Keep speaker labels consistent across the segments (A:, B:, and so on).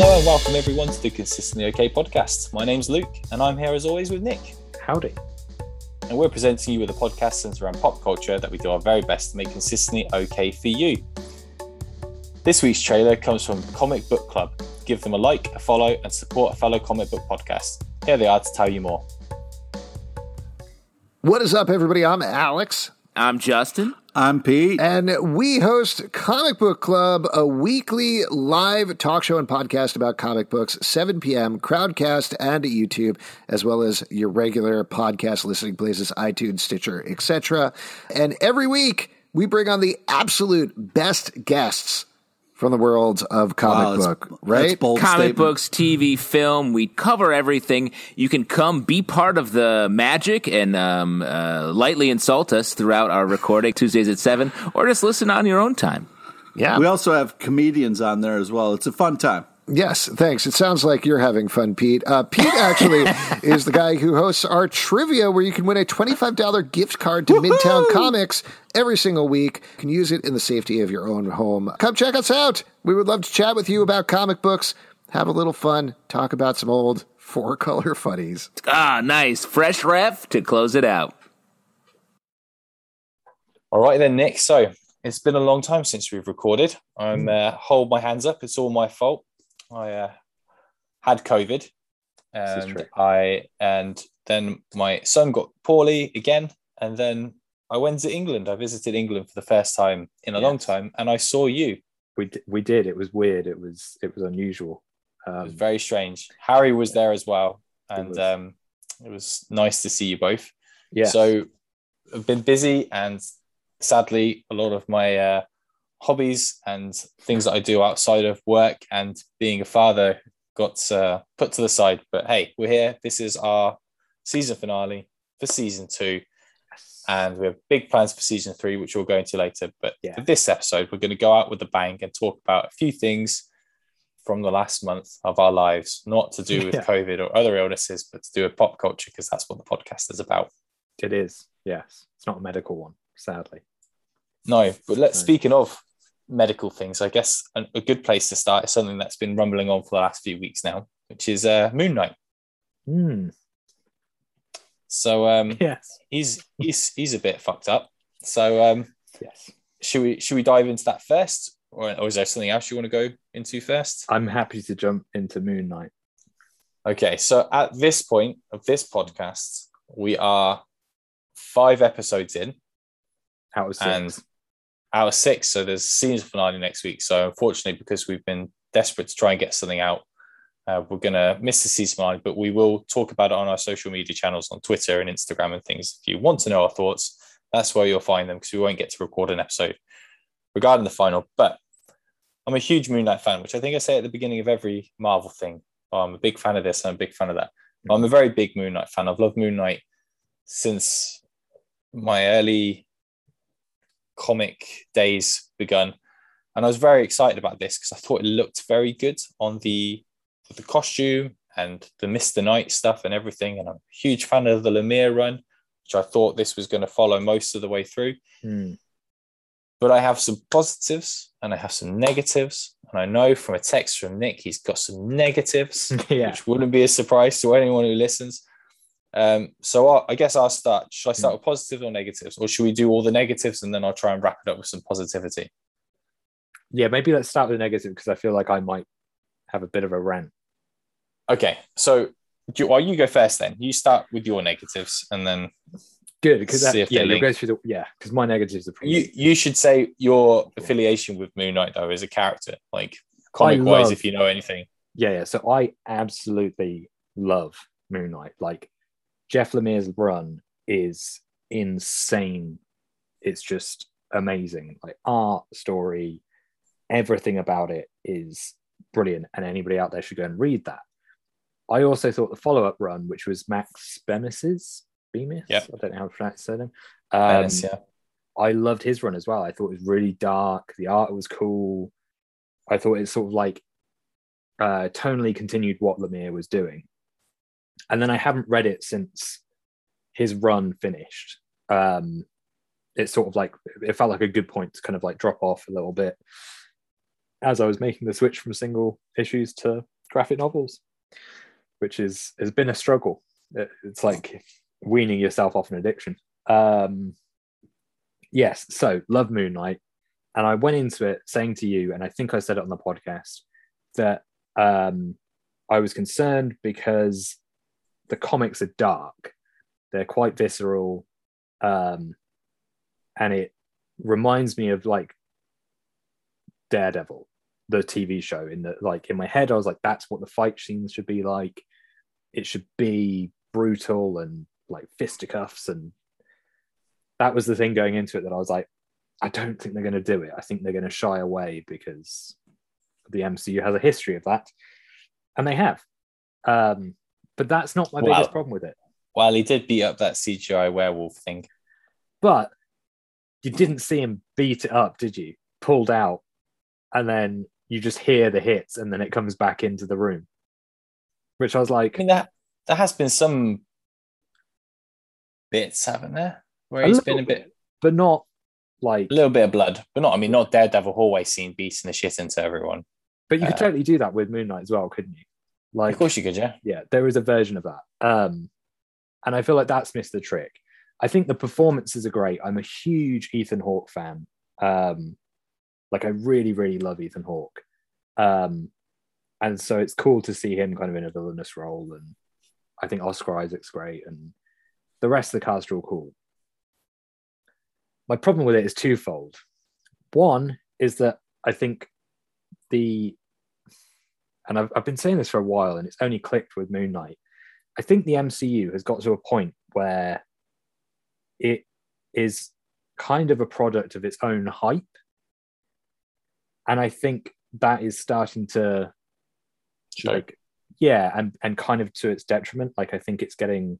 A: Hello and welcome everyone to the Consistently OK podcast. My name's Luke and I'm here as always with Nick.
B: Howdy.
A: And we're presenting you with a podcast centered around pop culture that we do our very best to make consistently okay for you. This week's trailer comes from Comic Book Club. Give them a like, a follow, and support a fellow comic book podcast. Here they are to tell you more.
C: What is up, everybody? I'm Alex.
D: I'm Justin.
E: I'm Pete.
C: And we host Comic Book Club, a weekly live talk show and podcast about comic books, 7 p.m., Crowdcast and YouTube, as well as your regular podcast listening places, iTunes, Stitcher, etc. And every week, we bring on the absolute best guests from the world of comic
E: Wow,
C: book,
E: that's-
C: right?
E: that's bold
D: Comic
E: statement.
D: books, TV, film, we cover everything. You can come be part of the magic and um, uh, lightly insult us throughout our recording Tuesdays at 7, or just listen on your own time.
C: Yeah.
E: We also have comedians on there as well. It's a fun time.
C: Yes, thanks. It sounds like you're having fun, Pete. Uh, Pete actually is the guy who hosts our trivia, where you can win a $25 gift card to Midtown Comics every single week. You can use it in the safety of your own home. Come check us out. We would love to chat with you about comic books, have a little fun, talk about some old four color funnies.
D: Ah, nice. Fresh ref to close it out.
A: All right then, Nick. So it's been a long time since we've recorded. I'm uh, hold my hands up. It's all my fault. I uh, had COVID, and. I and then my son got poorly again, and then I went to England. I visited England for the first time in a long time, and I saw you.
B: We d- we did. It was weird. It was it was unusual.
A: It was
B: Um,
A: very strange. Harry was there as well, and
B: was.
A: um, it was nice to see you both.
B: yeah.
A: So I've been busy, and sadly, a lot of my uh, hobbies and things that I do outside of work and being a father got uh, put to the side. But hey, we're here. This is our season finale for season two, and we have big plans for season three, which we'll go into later. But
B: Yeah.
A: for this episode, we're going to go out with a bang and talk about a few things from the last month of our lives, not to do with
B: Yeah.
A: COVID or other illnesses, but to do with pop culture, because that's what the podcast is about.
B: it is. Yes. It's not a medical one, sadly.
A: No, but let's
B: No.
A: speaking of medical things, I guess a, a good place to start is something that's been rumbling on for the last few weeks now, which is uh, Moon Knight.
B: Hmm.
A: So um,
B: Yes.
A: he's he's he's a bit fucked up. So um,
B: Yes.
A: should we should we dive into that first, or, or is there something else you want to go into first?
B: I'm happy to jump into Moon Knight.
A: Okay, so at this point of this podcast, we are five episodes in
B: Out of six.
A: and out of six. So there's a season finale next week. So unfortunately, because we've been desperate to try and get something out, uh, we're gonna miss the season finale. But we will talk about it on our social media channels on Twitter and Instagram and things. If you want to know our thoughts, that's where you'll find them because we won't get to record an episode regarding the final. But I'm a huge Moon Knight fan, which I think I say at the beginning of every Marvel thing. Oh, I'm a big fan of this. I'm a big fan of that. I'm a very big Moon Knight fan. I've loved Moon Knight since my early comic days begun. And I was very excited about this because I thought it looked very good on the the costume and the Mr. Knight stuff and everything. And I'm a huge fan of the Lemire run, which I thought this was going to follow most of the way through.
B: Hmm.
A: But I have some positives and I have some negatives. And I know from a text from Nick, he's got some negatives,
B: Yeah.
A: which wouldn't be a surprise to anyone who listens. Um, so I, I guess I'll start. Should I start with positives or negatives, or should we do all the negatives and then I'll try and wrap it up with some positivity?
B: Yeah. Maybe let's start with the negative because I feel like I might have a bit of a rant.
A: Okay, so do you, well, you go first then. You start with your negatives, and then
B: Good because yeah, you'll go through the yeah because my negatives are pretty.
A: you you should say your affiliation with Moon Knight though as a character, like comic wise, if you know anything.
B: yeah, yeah. So I absolutely love Moon Knight. Like Jeff Lemire's run is insane. It's just amazing. Like art, story, everything about it is brilliant. And anybody out there should go and read that. I also thought the follow-up run, which was Max Bemis's Bemis,
A: Yep.
B: I don't know how to pronounce his surname. Um,
A: Venice, yeah.
B: I loved his run as well. I thought it was really dark. The art was cool. I thought it sort of like uh, tonally continued what Lemire was doing. And then I haven't read it since his run finished. Um, it's sort of like it felt like a good point to kind of like drop off a little bit. as I was making the switch from single issues to graphic novels, which is has been a struggle. It- It's like weaning yourself off an addiction. Um, yes, so love Moon Knight, and I went into it saying to you, and I think I said it on the podcast that um, I was concerned because the comics are dark, they're quite visceral, um, and it reminds me of like Daredevil, the TV show. In the like in my head, I was like, that's what the fight scenes should be like. It should be brutal and like fisticuffs, and that was the thing going into it. That I was like, I don't think they're going to do it. I think they're going to shy away because the MCU has a history of that, and they have. Um, but that's not my
A: Wow.
B: biggest problem with it.
A: Well, he did beat up that CGI werewolf thing.
B: But you didn't see him beat it up, did you? Pulled out, and then you just hear the hits, and then it comes back into the room. Which I was like,
A: I mean, that there has been some bits, haven't there, where he's
B: little
A: been a bit,
B: but not like.
A: a little bit of blood, but not. I mean, not Daredevil hallway scene beating the shit into everyone.
B: But you could
A: uh,
B: totally do that with Moon Knight as well, couldn't you? Like,
A: of course, you could, yeah.
B: yeah, there is a version of that. Um, and I feel like that's missed the trick. I think the performances are great. I'm a huge Ethan Hawke fan. Um, like I really, really love Ethan Hawke. Um, and so it's cool to see him kind of in a villainous role. And I think Oscar Isaac's great, and the rest of the cast are all cool. My problem with it is twofold. One is that I think the and I've, I've been saying this for a while and it's only clicked with Moon Knight. I think the MCU has got to a point where it is kind of a product of its own hype. And I think that is starting to
A: Show.
B: like yeah, and and kind of to its detriment. Like I think it's getting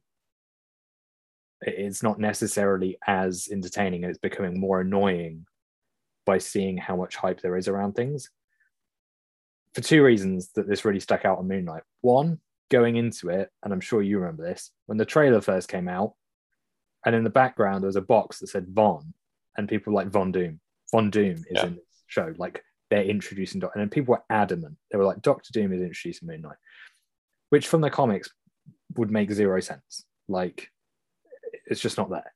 B: it's not necessarily as entertaining and it's becoming more annoying by seeing how much hype there is around things for two reasons that this really stuck out on Moon Knight. One, going into it, and I'm sure you remember this, when the trailer first came out, and in the background there was a box that said Von, and people were like Von Doom. Von Doom is
A: Yeah.
B: in this show. Like they're introducing Doc, and then people were adamant. They were like, Doctor Doom is introducing Moon Knight, which from the comics would make zero sense. Like it's just not there.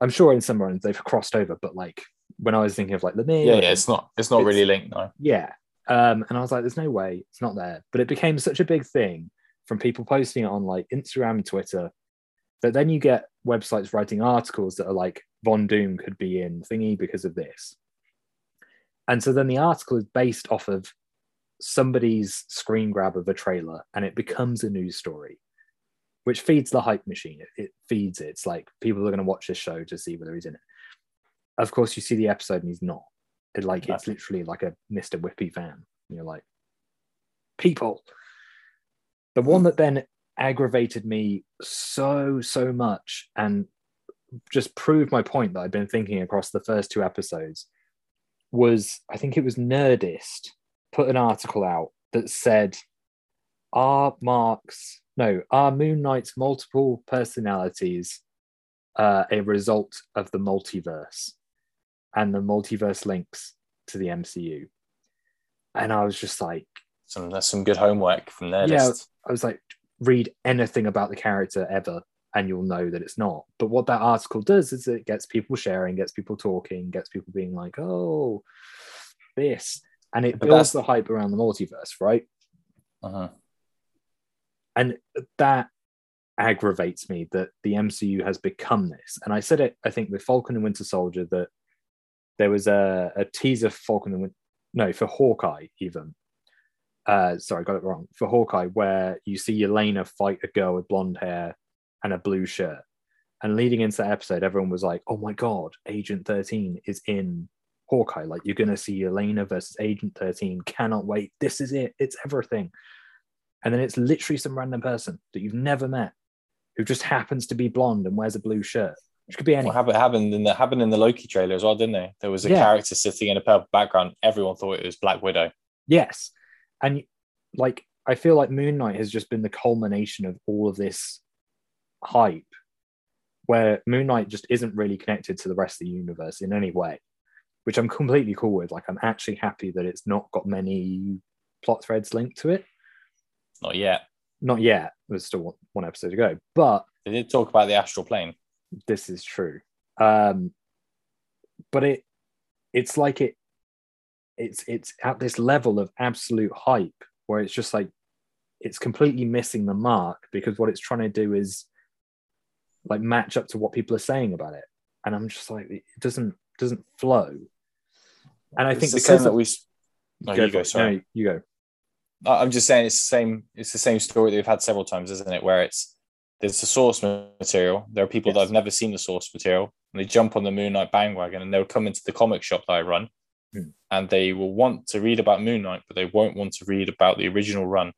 B: I'm sure in some runs they've crossed over, but like when I was thinking of like Lemire,
A: Yeah, yeah. It's not. It's not
B: It's-
A: really linked, no.
B: yeah. Um, and I was like, there's no way it's not there. But it became such a big thing from people posting it on like Instagram Twitter that then you get websites writing articles that are like, Von Doom could be in thingy because of this. And so then the article is based off of somebody's screen grab of a trailer and it becomes a news story, which feeds the hype machine. It, it feeds it. It's like people are going to watch this show to see whether he's in it. Of course, you see the episode and he's not. It, like it's literally like a Mr. Whippy fan. And you're like, people. The one that then aggravated me so, so much and just proved my point that I'd been thinking across the first two episodes was I think it was Nerdist put an article out that said, Are Marc's, no, are Moon Knight's multiple personalities uh, a result of the multiverse? And the multiverse links to the MCU. And I was just like,
A: Some that's some good homework from their
B: Yeah.
A: list.
B: I was like, read anything about the character ever, and you'll know that it's not. But what that article does is it gets people sharing, gets people talking, gets people being like, oh, this. And it
A: But
B: builds
A: that's-
B: the hype around the multiverse, right?
A: Uh-huh.
B: and that aggravates me that the MCU has become this. And I said it, I think, with Falcon and Winter Soldier that there was a, a teaser for Falcon and no, for Hawkeye even. Uh, sorry, got it wrong. For Hawkeye, where you see Yelena fight a girl with blonde hair and a blue shirt. And leading into that episode, everyone was like, oh my God, Agent 13 is in Hawkeye. Like, you're going to see Yelena versus Agent 13. Cannot wait. This is it. It's everything and then it's literally some random person that you've never met who just happens to be blonde and wears a blue shirt. Which could be any.
A: What happened, in the happened in the Loki trailer as well, didn't they? There was a
B: Yeah.
A: character sitting in a purple background. Everyone thought it was Black Widow.
B: Yes, and like I feel like Moon Knight has just been the culmination of all of this hype, where Moon Knight just isn't really connected to the rest of the universe in any way. which I'm completely cool with. Like I'm actually happy that it's not got many plot threads linked to it.
A: Not yet.
B: Not yet. There's still one, one episode to go, but
A: They did talk about the astral plane.
B: This is true. Um, but it it's like it it's it's at this level of absolute hype where it's just like it's completely missing the mark because what it's trying to do is like match up to what people are saying about it and i'm just like it doesn't doesn't flow and i
A: It's
B: think
A: the same that we. No,
B: Go
A: you go. Sorry.
B: No, you go
A: I'm just saying it's the same. It's the same story that we've had several times, isn't it? Where it's there's the source material. There are people that
B: Yes.
A: have never seen the source material, and they jump on the Moon Knight bandwagon, and they'll come into the comic shop that I run,
B: Hmm.
A: and they will want to read about Moon Knight, but they won't want to read about the original run.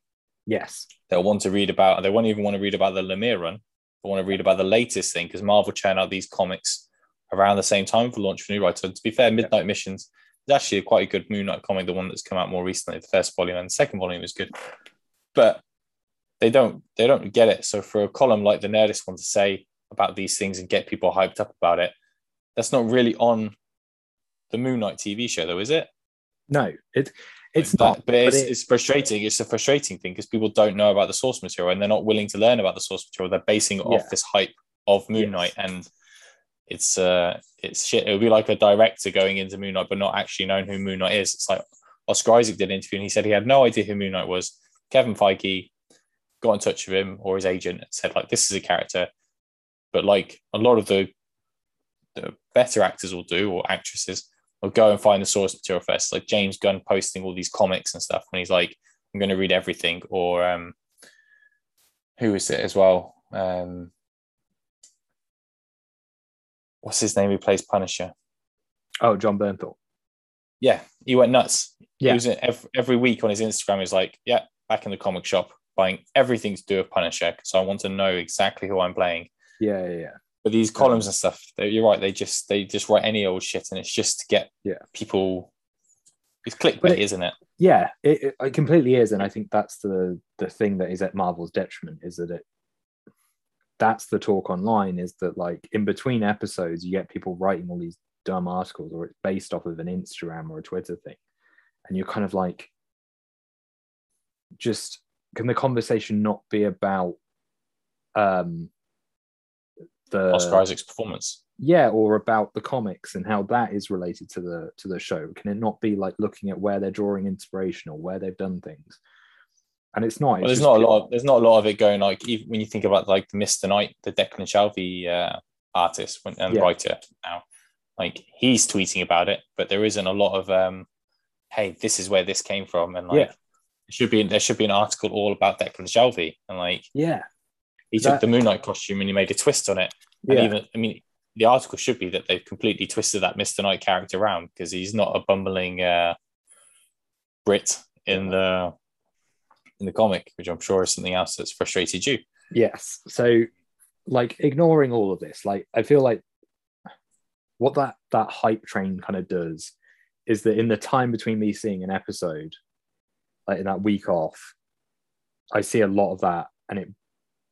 B: yes
A: They'll want to read about. They won't even want to read about the Lemire run. They want to read about the latest thing because Marvel churn out these comics around the same time for launch for New Writer. And to be fair, Midnight Missions is actually quite a good Moon Knight comic, the one that's come out more recently. The first volume and the second volume is good, but they don't they don't get it. So for a column like the Nerdist one to say about these things and get people hyped up about it, that's not really on the Moon Knight TV show, though, is it?
B: no it it's
A: That-
B: not
A: but it's,
B: it-
A: it's frustrating. It's a frustrating thing because people don't know about the source material and they're not willing to learn about the source material. They're basing it
B: Yeah.
A: off this hype of Moon
B: Yes.
A: Knight, and it's uh, it's shit. It would be like a director going into Moon Knight but not actually knowing who Moon Knight is. It's like Oscar Isaac did an interview and he said he had no idea who Moon Knight was. Kevin Feige got in touch with him or his agent and said like, "This is a character," but like a lot of the the better actors will do or actresses will go and find the source material first. Like James Gunn posting all these comics and stuff, and he's like, "I'm going to read everything." Or um, who is it as well? Um, what's his name? Who plays Punisher?
B: oh Jon Bernthal
A: Yeah, he went nuts.
B: Yeah.
A: He was in every, every week on his Instagram. he's like, "Yeah, back in the comic shop, buying everything to do with Punisher because I want to know exactly who I'm playing."
B: yeah yeah yeah
A: But these columns and stuff, they- you're right. They just they just write any old shit, and it's just to get
B: Yeah.
A: people. It's clickbait,
B: But it-
A: isn't it?
B: yeah it, it, it completely is and i think that's the the thing that is at marvel's detriment is that it that's the talk online is that like in between episodes you get people writing all these dumb articles or it's based off of an instagram or a twitter thing and you're kind of like just can the conversation not be about um the
A: Oscar Isaac's performance.
B: yeah or about the comics and how that is related to the to the show can it not be like looking at where they're drawing inspiration or where they've done things and it's not
A: Well, there's not a lot. Of, there's not a lot of it going like even when you think about like the Mister Knight, the Declan Shalvey uh, artist and
B: Yeah.
A: writer now, like he's tweeting about it, but there isn't a lot of um, hey, this is where this came from, and like
B: Yeah.
A: Should be there should be an article all about Declan Shalvey, and like
B: yeah.
A: he
B: That-
A: took the Moon Knight costume and he made a twist on it, and
B: yeah.
A: even I mean the article should be that they've completely twisted that Mister Knight character around because he's not a bumbling uh, Brit in the in the comic, which I'm sure is something else that's frustrated you.
B: yes. So like ignoring all of this like i feel like what that that hype train kind of does is that in the time between me seeing an episode like in that week off i see a lot of that and it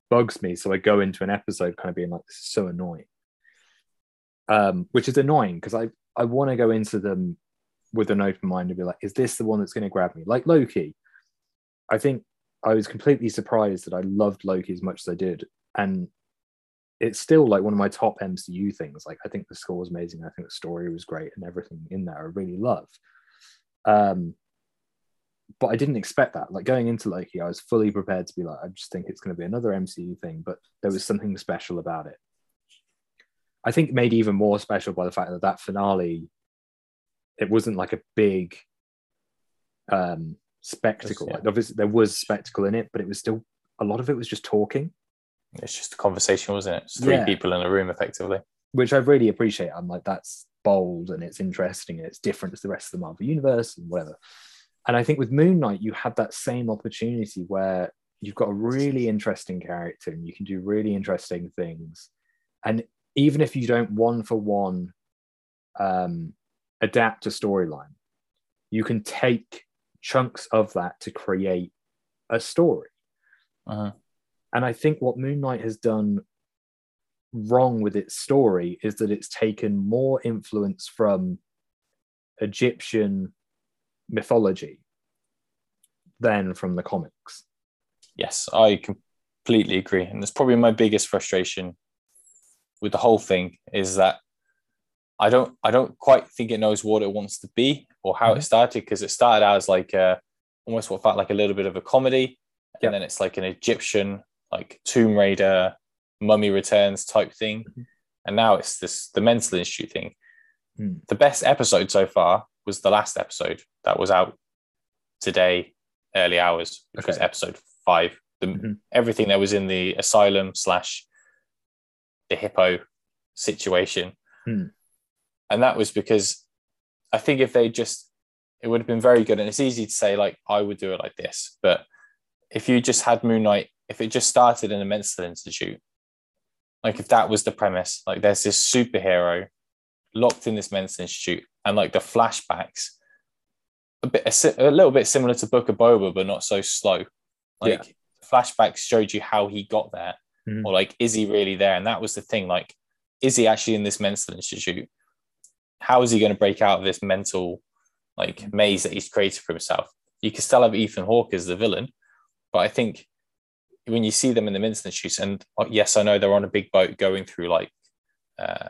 B: bugs me. So i go into an episode kind of being like this is so annoying. Um which is annoying because i i want to go into them with an open mind and be like is this the one that's going to grab me? Like loki. I think i was completely surprised that i loved loki as much as i did. And it's still like one of my top mcu things. Like i think the score was amazing. I think the story was great and everything in there. I really love. Um but I didn't expect that. Like going into Loki, I was fully prepared to be like, I just think it's going to be another MCU thing, but there was something special about it. I think made even more special by the fact that that finale, it wasn't like a big um, spectacle.
A: Yeah.
B: Like obviously there was spectacle in it, but it was still a lot of it was just talking,
A: It's just a conversation, wasn't it? It's three
B: Yeah.
A: people in a room, effectively.
B: which I really appreciate. I'm like, that's bold and it's interesting and it's different to the rest of the Marvel universe and whatever. And I think with Moon Knight, you had that same opportunity where you've got a really interesting character and you can do really interesting things. And even if you don't one for one um, adapt a storyline, you can take chunks of that to create a story.
A: Uh-huh.
B: And I think what Moon Knight has done wrong with its story is that it's taken more influence from Egyptian mythology than from the comics.
A: Yes, I completely agree. And that's probably my biggest frustration with the whole thing is that I don't I don't quite think it knows what it wants to be or how
B: Mhm.
A: it started because it started out as like a almost what felt like a little bit of a comedy, and then it's like an Egyptian like Tomb Raider, Mummy Returns type thing,
B: Mhm.
A: and now it's this the Mental Institute thing.
B: Hmm.
A: The best episode so far was the last episode that was out today, early hours, which was
B: Okay.
A: episode five. The,
B: Mhm.
A: Everything that was in the asylum slash the hippo situation.
B: Hmm.
A: And that was because I think if they just, it would have been very good. And it's easy to say, like, I would do it like this. But if you just had Moon Knight, if it just started in a mental institute, like if that was the premise, like there's this superhero locked in this mental institute and like the flashbacks, a bit, a, a little bit similar to Book of Boba, but not so slow. Like flashbacks showed you how he got there
B: Mhm.
A: or like is he really there? And that was the thing like is he actually in this mental institute? How is he going to break out of this mental like maze that he's created for himself? You can still have ethan hawke as the villain but i think when you see them in the mental institute and yes i know they're on a big boat going through like uh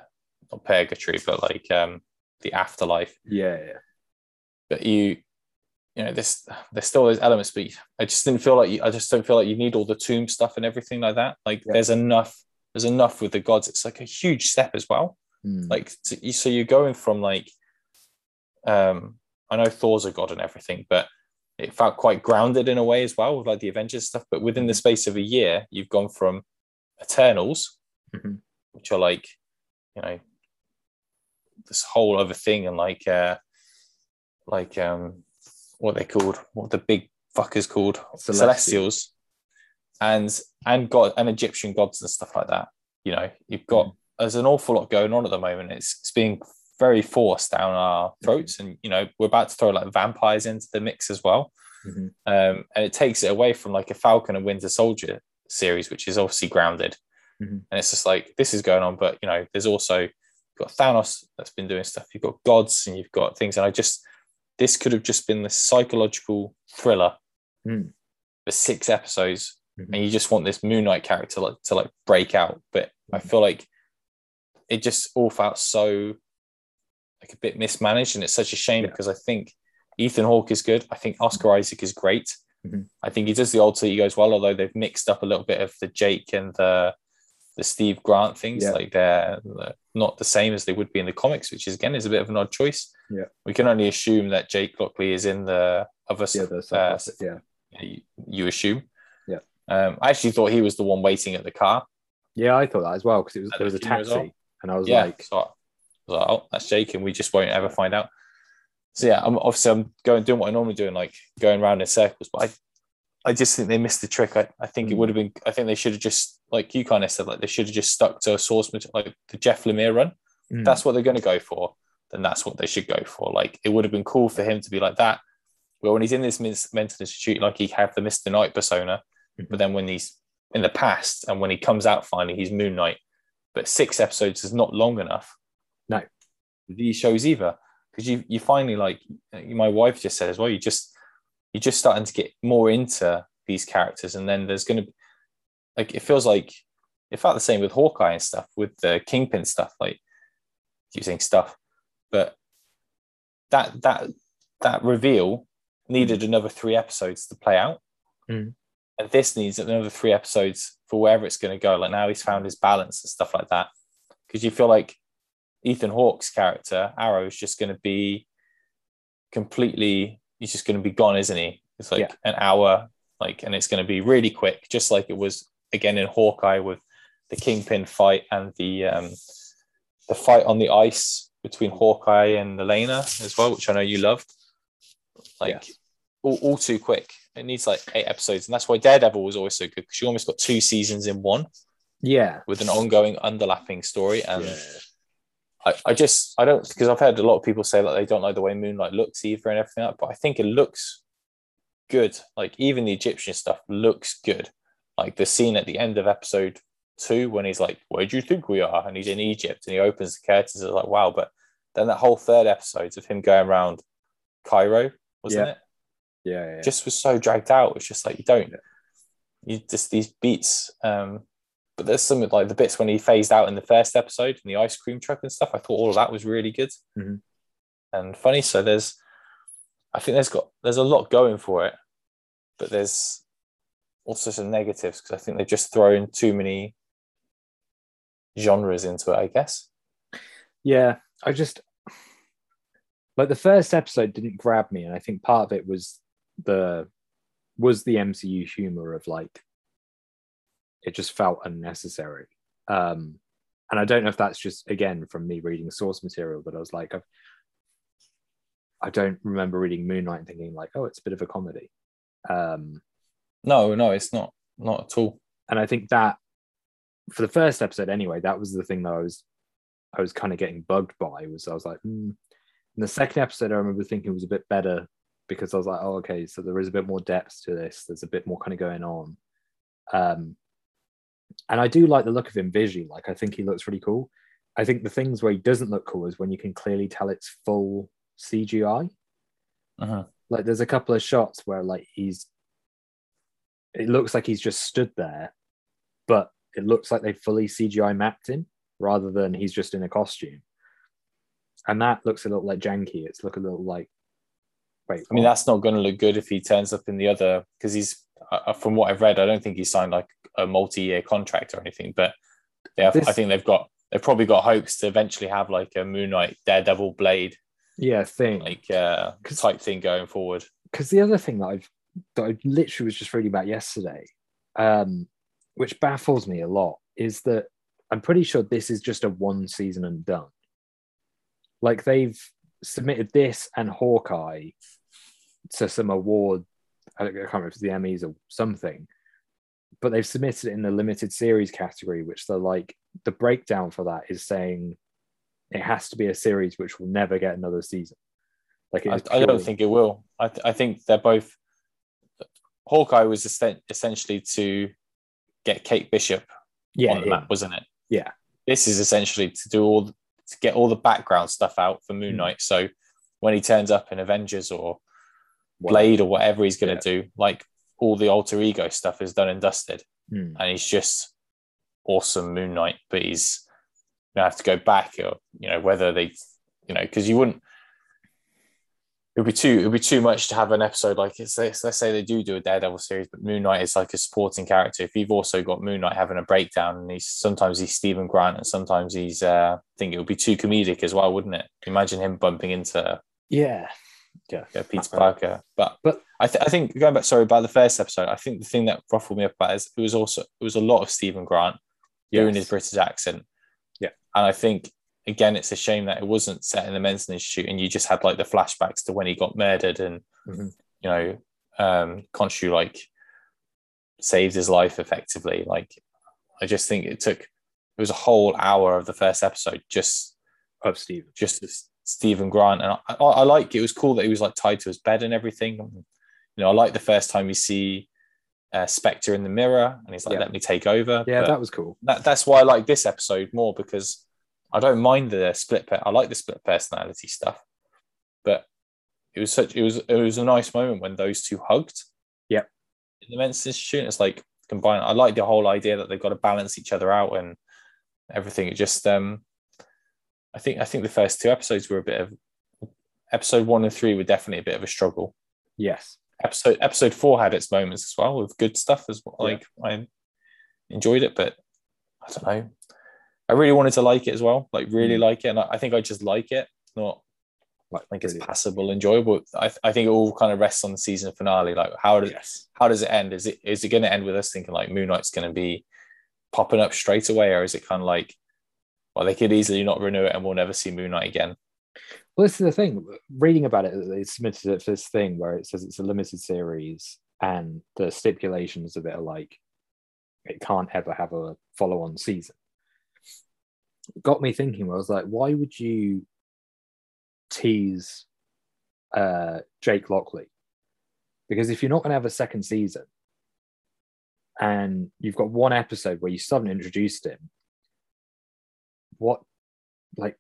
A: not purgatory but like um the afterlife
B: Yeah, yeah.
A: but you you know this there's still those elements but i just didn't feel like you, i just don't feel like you need all the tomb stuff and everything like that like
B: Yeah.
A: there's enough there's enough with the gods it's like a huge step as well
B: Hmm.
A: like so you- so you're going from like um i know thor's a god and everything but it felt quite grounded in a way as well with like the avengers stuff but within the space of a year you've gone from eternals
B: Mhm.
A: which are like you know this whole other thing and like uh like um what they called? What the big fuckers called?
B: Celestials.
A: celestials. And and god and egyptian gods and stuff like that you know? You've got there's an awful lot going on at the moment. It's it's being very forced down our throats and you know we're about to throw like vampires into the mix as well.
B: Mhm.
A: um and it takes it away from like a falcon and winter soldier series which is obviously grounded.
B: Mhm.
A: and it's just like this is going on but you know there's also you've got thanos that's been doing stuff you've got gods and you've got things and i just this could have just been this psychological thriller
B: Mm.
A: for six episodes
B: Mhm.
A: and you just want this moon knight character like to like break out but i feel like it just all felt so like a bit mismanaged and it's such a shame
B: Yeah.
A: because i think ethan hawke is good i think oscar isaac is great
B: Mhm.
A: i think he does the alter ego as well although they've mixed up a little bit of the jake and the the steve grant things
B: Yeah.
A: like they're they're not the same as they would be in the comics which is again is a bit of an odd choice
B: Yeah.
A: we can only assume that jake lockley is in the other
B: Yeah, the
A: uh,
B: yeah.
A: you, you assume.
B: Yeah.
A: Um, I actually thought he was the one waiting at the car.
B: Yeah, I thought that as well because it was there was a taxi,
A: well?
B: and I was
A: yeah.
B: like,
A: so I was like, oh, that's Jake, and we just won't ever find out. So yeah, I'm obviously I'm going doing what I normally do and like going around in circles, but I I just think they missed the trick. I, I think it
B: Mm.
A: would have been I think they should have just like you kind of said, like they should have just stuck to a source material like the Jeff Lemire run.
B: mm,
A: That's what they're gonna go for, then that's what they should go for. Like it would have been cool for him to be like that. Well, when he's in this mental institute, like he had the Mr. Knight persona,
B: Mhm.
A: but then when he's in the past and when he comes out finally, he's Moon Knight. But six episodes is not long enough.
B: No.
A: These shows either. Because you you finally like my wife just said as well, you just you're just starting to get more into these characters, and then there's gonna be like it feels like it felt the same with Hawkeye and stuff, with the Kingpin stuff, like using stuff. But that that that reveal needed another three episodes to play out.
B: Mm.
A: And this needs another three episodes for wherever it's going to go. Like now he's found his balance and stuff like that. Because you feel like Ethan Hawke's character, Harrow, is just going to be completely, he's just going to be gone, isn't he? It's like
B: Yeah.
A: an hour, like, and it's going to be really quick, just like it was again in Hawkeye with the Kingpin fight and the um, the fight on the ice between Hawkeye and Yelena as well, which I know you loved. Like all, all too quick. It needs like eight episodes, and that's why Daredevil was always so good because you almost got two seasons in one
B: yeah,
A: with an ongoing, underlapping story. And
B: yeah,
A: I, I just I don't because I've heard a lot of people say like they don't like the way Moon Knight looks either and everything, like, but I think it looks good. Like even the Egyptian stuff looks good. Like the scene at the end of episode two when he's like, "Where do you think we are?" and he's in Egypt and he opens the curtains. It's like wow, but then that whole third episode of him going around Cairo, wasn't
B: Yeah.
A: it?
B: Yeah, yeah.
A: Just was so dragged out. It's just like you don't, you just these beats. Um, but there's some like the bits when he phased out in the first episode and the ice cream truck and stuff. I thought all of that was really good
B: Mhm.
A: and funny. So there's, I think there's got there's a lot going for it, but there's also some negatives because I think they've just thrown too many genres into it. I guess.
B: yeah. I just like the first episode didn't grab me, and I think part of it was the was the MCU humor of like it just felt unnecessary. Um, and I don't know if that's just again from me reading source material, but I was like, I've, I don't remember reading Moon Knight and thinking like, oh, it's a bit of a comedy. Um,
A: No, no, it's not not at all.
B: and I think that for the first episode anyway, that was the thing that I was I was kind of getting bugged by was I was like, hmm. in the second episode, I remember thinking it was a bit better because I was like, oh, okay, so there is a bit more depth to this. There's a bit more kind of going on. Um, and I do like the look of him visually. Like I think he looks really cool. I think the things where he doesn't look cool is when you can clearly tell it's full CGI.
A: Mhm.
B: Like there's a couple of shots where like he's it looks like he's just stood there, but it looks like they fully CGI mapped him rather than he's just in a costume. And that looks a little like janky. It's look a little like wait.
A: I mean,
B: what?
A: that's not going to look good if he turns up in the other because he's, uh, from what I've read, I don't think he signed like a multi-year contract or anything. But they have,
B: This-
A: I think they've got, they've probably got hopes to eventually have like a Moon Knight, Daredevil, Blade,
B: yeah thing.
A: like uh, type thing going forward.
B: because the other thing that I've that I literally was just reading about yesterday, um, which baffles me a lot, is that I'm pretty sure this is just a one season and done. Like they've submitted this and Hawkeye to some award. I don't- I can't remember if it's the Emmys or something, but they've submitted it in the limited series category, which they're like the breakdown for that is saying it has to be a series which will never get another season. Like
A: I, I don't think it will. I, th- I think they're both. Hawkeye was essen- essentially to get Kate Bishop
B: yeah,
A: on the
B: him.
A: map, wasn't it?
B: Yeah.
A: This is essentially to do all to get all the background stuff out for Moon
B: Mm.
A: Knight. So when he turns up in Avengers or. Blade or whatever he's going
B: Yeah.
A: to do, like all the alter ego stuff is done and dusted,
B: Hmm.
A: and he's just awesome Moon Knight. But he's gonna have to go back, or you know whether they, you know, because you wouldn't. It would be too. It would be too much to have an episode like it's. Let's, let's say they do do a Daredevil series, but Moon Knight is like a supporting character. If you've also got Moon Knight having a breakdown, and he's sometimes he's Stephen Grant, and sometimes he's. Uh, I think it would be too comedic as well, wouldn't it? Imagine him bumping into
B: Yeah. Yeah.
A: yeah, Peter Parker. But
B: but-
A: I, th- I think going back, sorry about the first episode. I think the thing that ruffled me up about is it was also it was a lot of Stephen Grant doing his British accent.
B: Yeah.
A: and I think again it's a shame that it wasn't set in the Men's Institute, and you just had like the flashbacks to when he got murdered, and
B: Mhm.
A: you know, um, Khonshu like saved his life effectively. Like, I just think it took it was a whole hour of the first episode just
B: Of Steven.
A: just as Stephen Grant, and I, I, I like it was cool that he was like tied to his bed and everything. You know, I like the first time you see uh, Spector in the mirror, and he's like,
B: Yeah.
A: "Let me take over."
B: Yeah,
A: But
B: that was cool.
A: that, that's why I like this episode more because I don't mind the split. Per- I like the split personality stuff, but it was such it was it was a nice moment when those two hugged.
B: Yeah,
A: in the men's institute, it's like combined. I like the whole idea that they've got to balance each other out and everything. It just um, I think I think the first two episodes were a bit of episode one and three were definitely a bit of a struggle.
B: Yes.
A: Episode episode four had its moments as well with good stuff as well.
B: Yeah.
A: Like I enjoyed it, but I don't know. I really wanted to like it as well, like really
B: Mm.
A: like it, and I, I think I just like it, not
B: Like,
A: like it's
B: really-
A: passable, enjoyable. I, I think it all kind of rests on the season finale. Like how does
B: Yes.
A: how does it end? Is it is it going to end with us thinking like Moon Knight's going to be popping up straight away, or is it kind of like, well, they could easily not renew it and we'll never see Moon Knight again?
B: Well, this is the thing. Reading about it, they submitted it for this thing where it says it's a limited series, and the stipulations of it are like it can't ever have a follow-on season. Got me thinking. I was like, why would you tease uh, Jake Lockley? Because if you're not going to have a second season, and you've got one episode where you haven't introduced him, what, like,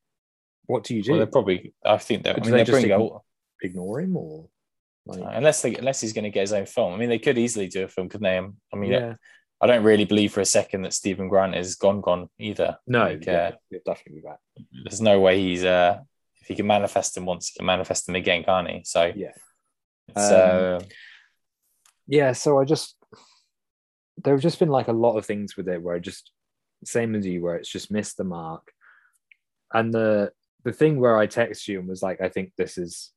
B: what do you do?
A: Well, they're probably. I think they're. I mean,
B: they
A: they're
B: just ignore- Ignore him or like
A: unless they unless he's going to get his own film. I mean, they could easily do a film, couldn't they? I mean,
B: yeah.
A: I don't really believe for a second that Stephen Grant is gone gone either.
B: No,
A: Like,
B: yeah,
A: uh,
B: he'll definitely be back.
A: there's no way he's uh if he can manifest him once, he can manifest him again, can't he? So
B: Yeah.
A: so
B: Um,
A: uh,
B: Yeah, so I just there have just been like a lot of things with it where I just same as you where it's just missed the mark. And the the thing where I texted you and was like, I think this is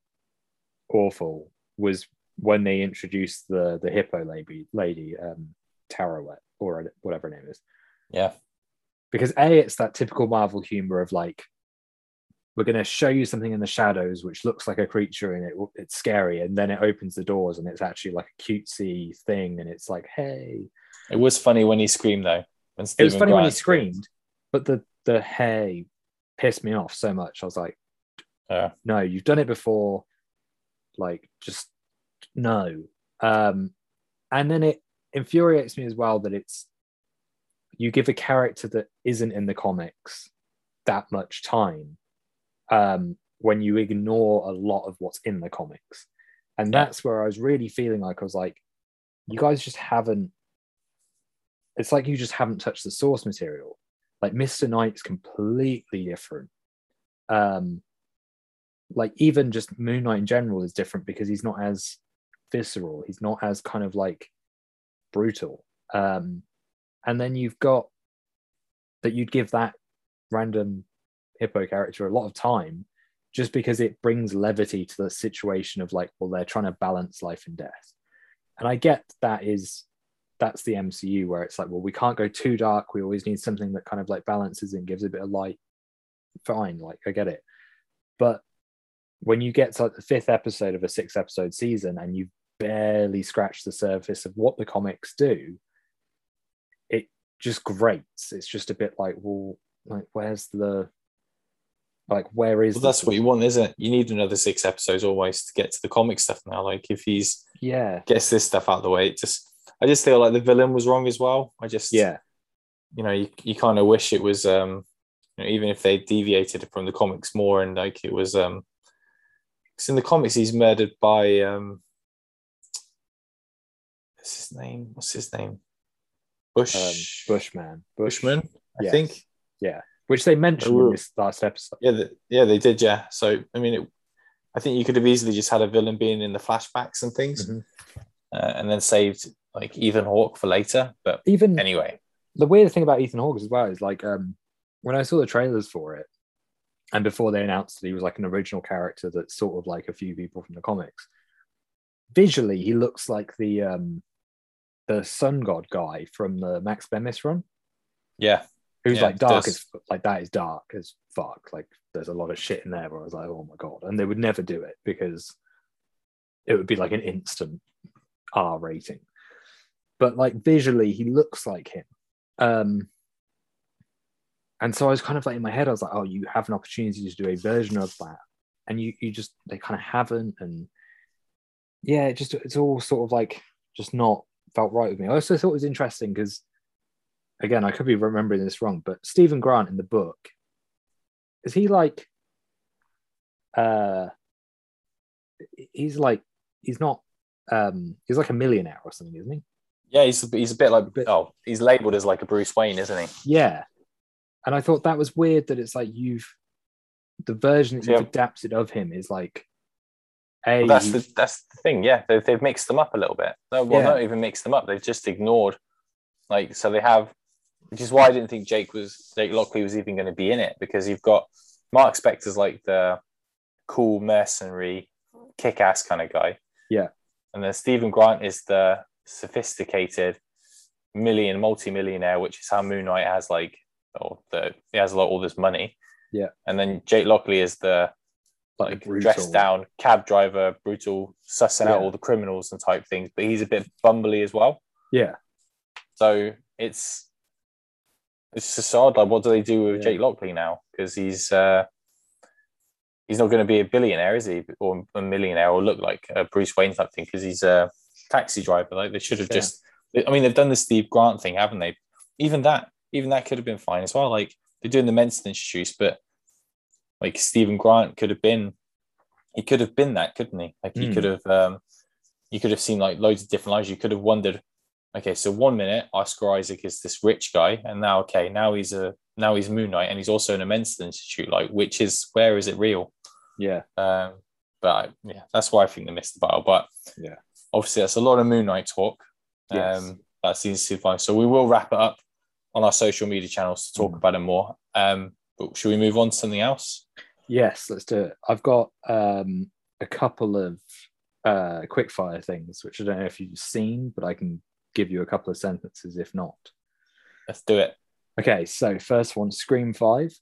B: awful was when they introduced the the hippo lady lady um Taweret or whatever name is.
A: yeah,
B: because a it's that typical marvel humor of like we're going to show you something in the shadows which looks like a creature and it, it's scary and then it opens the doors and it's actually like a cutesy thing and it's like hey
A: it was funny when he screamed though. When
B: it was funny when he
A: Grant
B: screamed but the the hey pissed me off so much i was like
A: Yeah.
B: no you've done it before like just no um and then it infuriates me as well that it's you give a character that isn't in the comics that much time um when you ignore a lot of what's in the comics. And that's where i was really feeling like i was like you guys just haven't it's like you just haven't touched the source material. Like mr knight's completely different. Um like even just moon knight in general is different because he's not as visceral. He's not as kind of like brutal. Um and then you've got that you'd give that random hippo character a lot of time just because it brings levity to the situation of like well they're trying to balance life and death. And i get that is that's the mcu where it's like well we can't go too dark. We always need something that kind of like balances and gives a bit of light. Fine like i get it. But when you get to like the fifth episode of a six episode season and you barely scratch the surface of what the comics do it just grates it's just a bit like well like where's the like where is
A: Well, that's what you want, isn't it? You need another six episodes always to get to the comic stuff now. Like if he's
B: yeah
A: gets this stuff out of the way, it just I just feel like the villain was wrong as well. I just
B: yeah
A: you know, you, you kind of wish it was um you know, even if they deviated from the comics more and like it was um because in the comics he's murdered by um what's his name? What's his name? Bush
B: um, bushman Bush,
A: Bushman, I
B: Yes.
A: think.
B: Yeah, which they mentioned in this last episode
A: Yeah, the, yeah, they did. Yeah, so I mean, it, I think you could have easily just had a villain being in the flashbacks and things,
B: Mhm.
A: uh, and then saved like Ethan Hawke for later. But
B: even
A: anyway,
B: the weird thing about Ethan Hawke as well is like um when I saw the trailers for it, and before they announced that he was like an original character that's sort of like a few people from the comics, visually he looks like the um the sun god guy from the Max Bemis run,
A: yeah,
B: who's
A: Yeah,
B: like dark as like that is dark as fuck. Like there's a lot of shit in there where I was like, oh my god, and they would never do it because it would be like an instant R rating. But like visually, he looks like him. Um, and so I was kind of like in my head, I was like, oh, you have an opportunity to do a version of that. And you you just they kind of haven't. And yeah, it just it's all sort of like just not felt right with me. I also thought it was interesting because again, I could be remembering this wrong, but Stephen Grant in the book, is he like uh he's like he's not um he's like a millionaire or something, isn't he?
A: yeah, he's a, he's a bit like
B: Bit-
A: oh, he's labeled as like a Bruce Wayne, isn't he?
B: Yeah. And I thought that was weird that it's like you've the version that you've
A: Yeah.
B: adapted of him is like a
A: Well, that's the that's the thing. Yeah, they've, they've mixed them up a little bit. No, well,
B: Yeah.
A: not even mixed them up. They've just ignored, like, so they have, which is why I didn't think Jake was Jake Lockley was even going to be in it because you've got Marc Spector's like the cool mercenary, kick-ass kind of guy.
B: Yeah.
A: and then Stephen Grant is the sophisticated million multi-millionaire, which is how Moon Knight has like, or the he has like all this money.
B: Yeah.
A: and then Jake Lockley is the
B: like, brutal.
A: dressed down cab driver, brutal, sussing out all the criminals and type things. But he's a bit bumbly as well.
B: Yeah.
A: So it's it's just odd. Like, what do they do with
B: Yeah.
A: Jake Lockley now? Because he's uh, he's not going to be a billionaire, is he, or a millionaire, or look like a Bruce Wayne type thing? Because he's a taxi driver. Like they should have
B: Yeah.
A: just. I mean, they've done the Steve Grant thing, haven't they? Even that, even that could have been fine as well. Like they're doing the Mental Institute, but like Stephen Grant could have been, he could have been that, couldn't he? Like he
B: Mm.
A: could have, um, you could have seen like loads of different lives. You could have wondered, okay, so one minute Oscar Isaac is this rich guy, and now okay, now he's a now he's Moon Knight, and he's also in a mental institute. Like, which is where is it real?
B: Yeah.
A: Um, but I, yeah, that's why I think they missed the battle. But
B: Yeah.
A: obviously that's a lot of Moon Knight talk.
B: Yes.
A: Um, that seems to be fine. So we will wrap it up on our social media channels to talk
B: Mm.
A: about it more. Um, but should we move on to something else?
B: Yes, let's do it. I've got um, a couple of uh, quickfire things, which I don't know if you've seen, but I can give you a couple of sentences if not.
A: Let's do it.
B: Okay, so first one Scream 5.